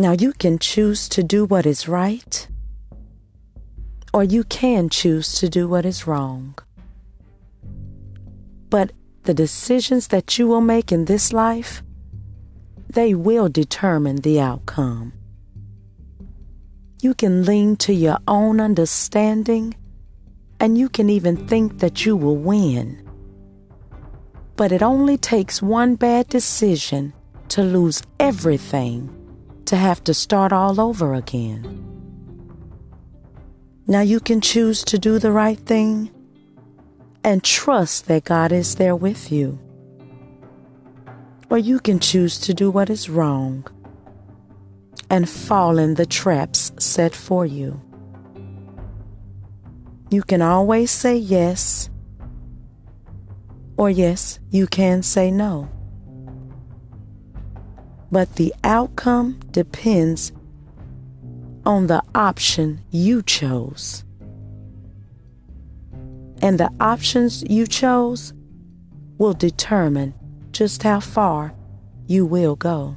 Now you can choose to do what is right, or you can choose to do what is wrong. But the decisions that you will make in this life, they will determine the outcome. You can lean to your own understanding, and you can even think that you will win. But it only takes one bad decision to lose everything to have to start all over again. Now you can choose to do the right thing and trust that God is there with you. Or you can choose to do what is wrong and fall in the traps set for you. You can always say yes, or yes, you can say no but the outcome depends on the option you chose. And the options you chose will determine just how far you will go.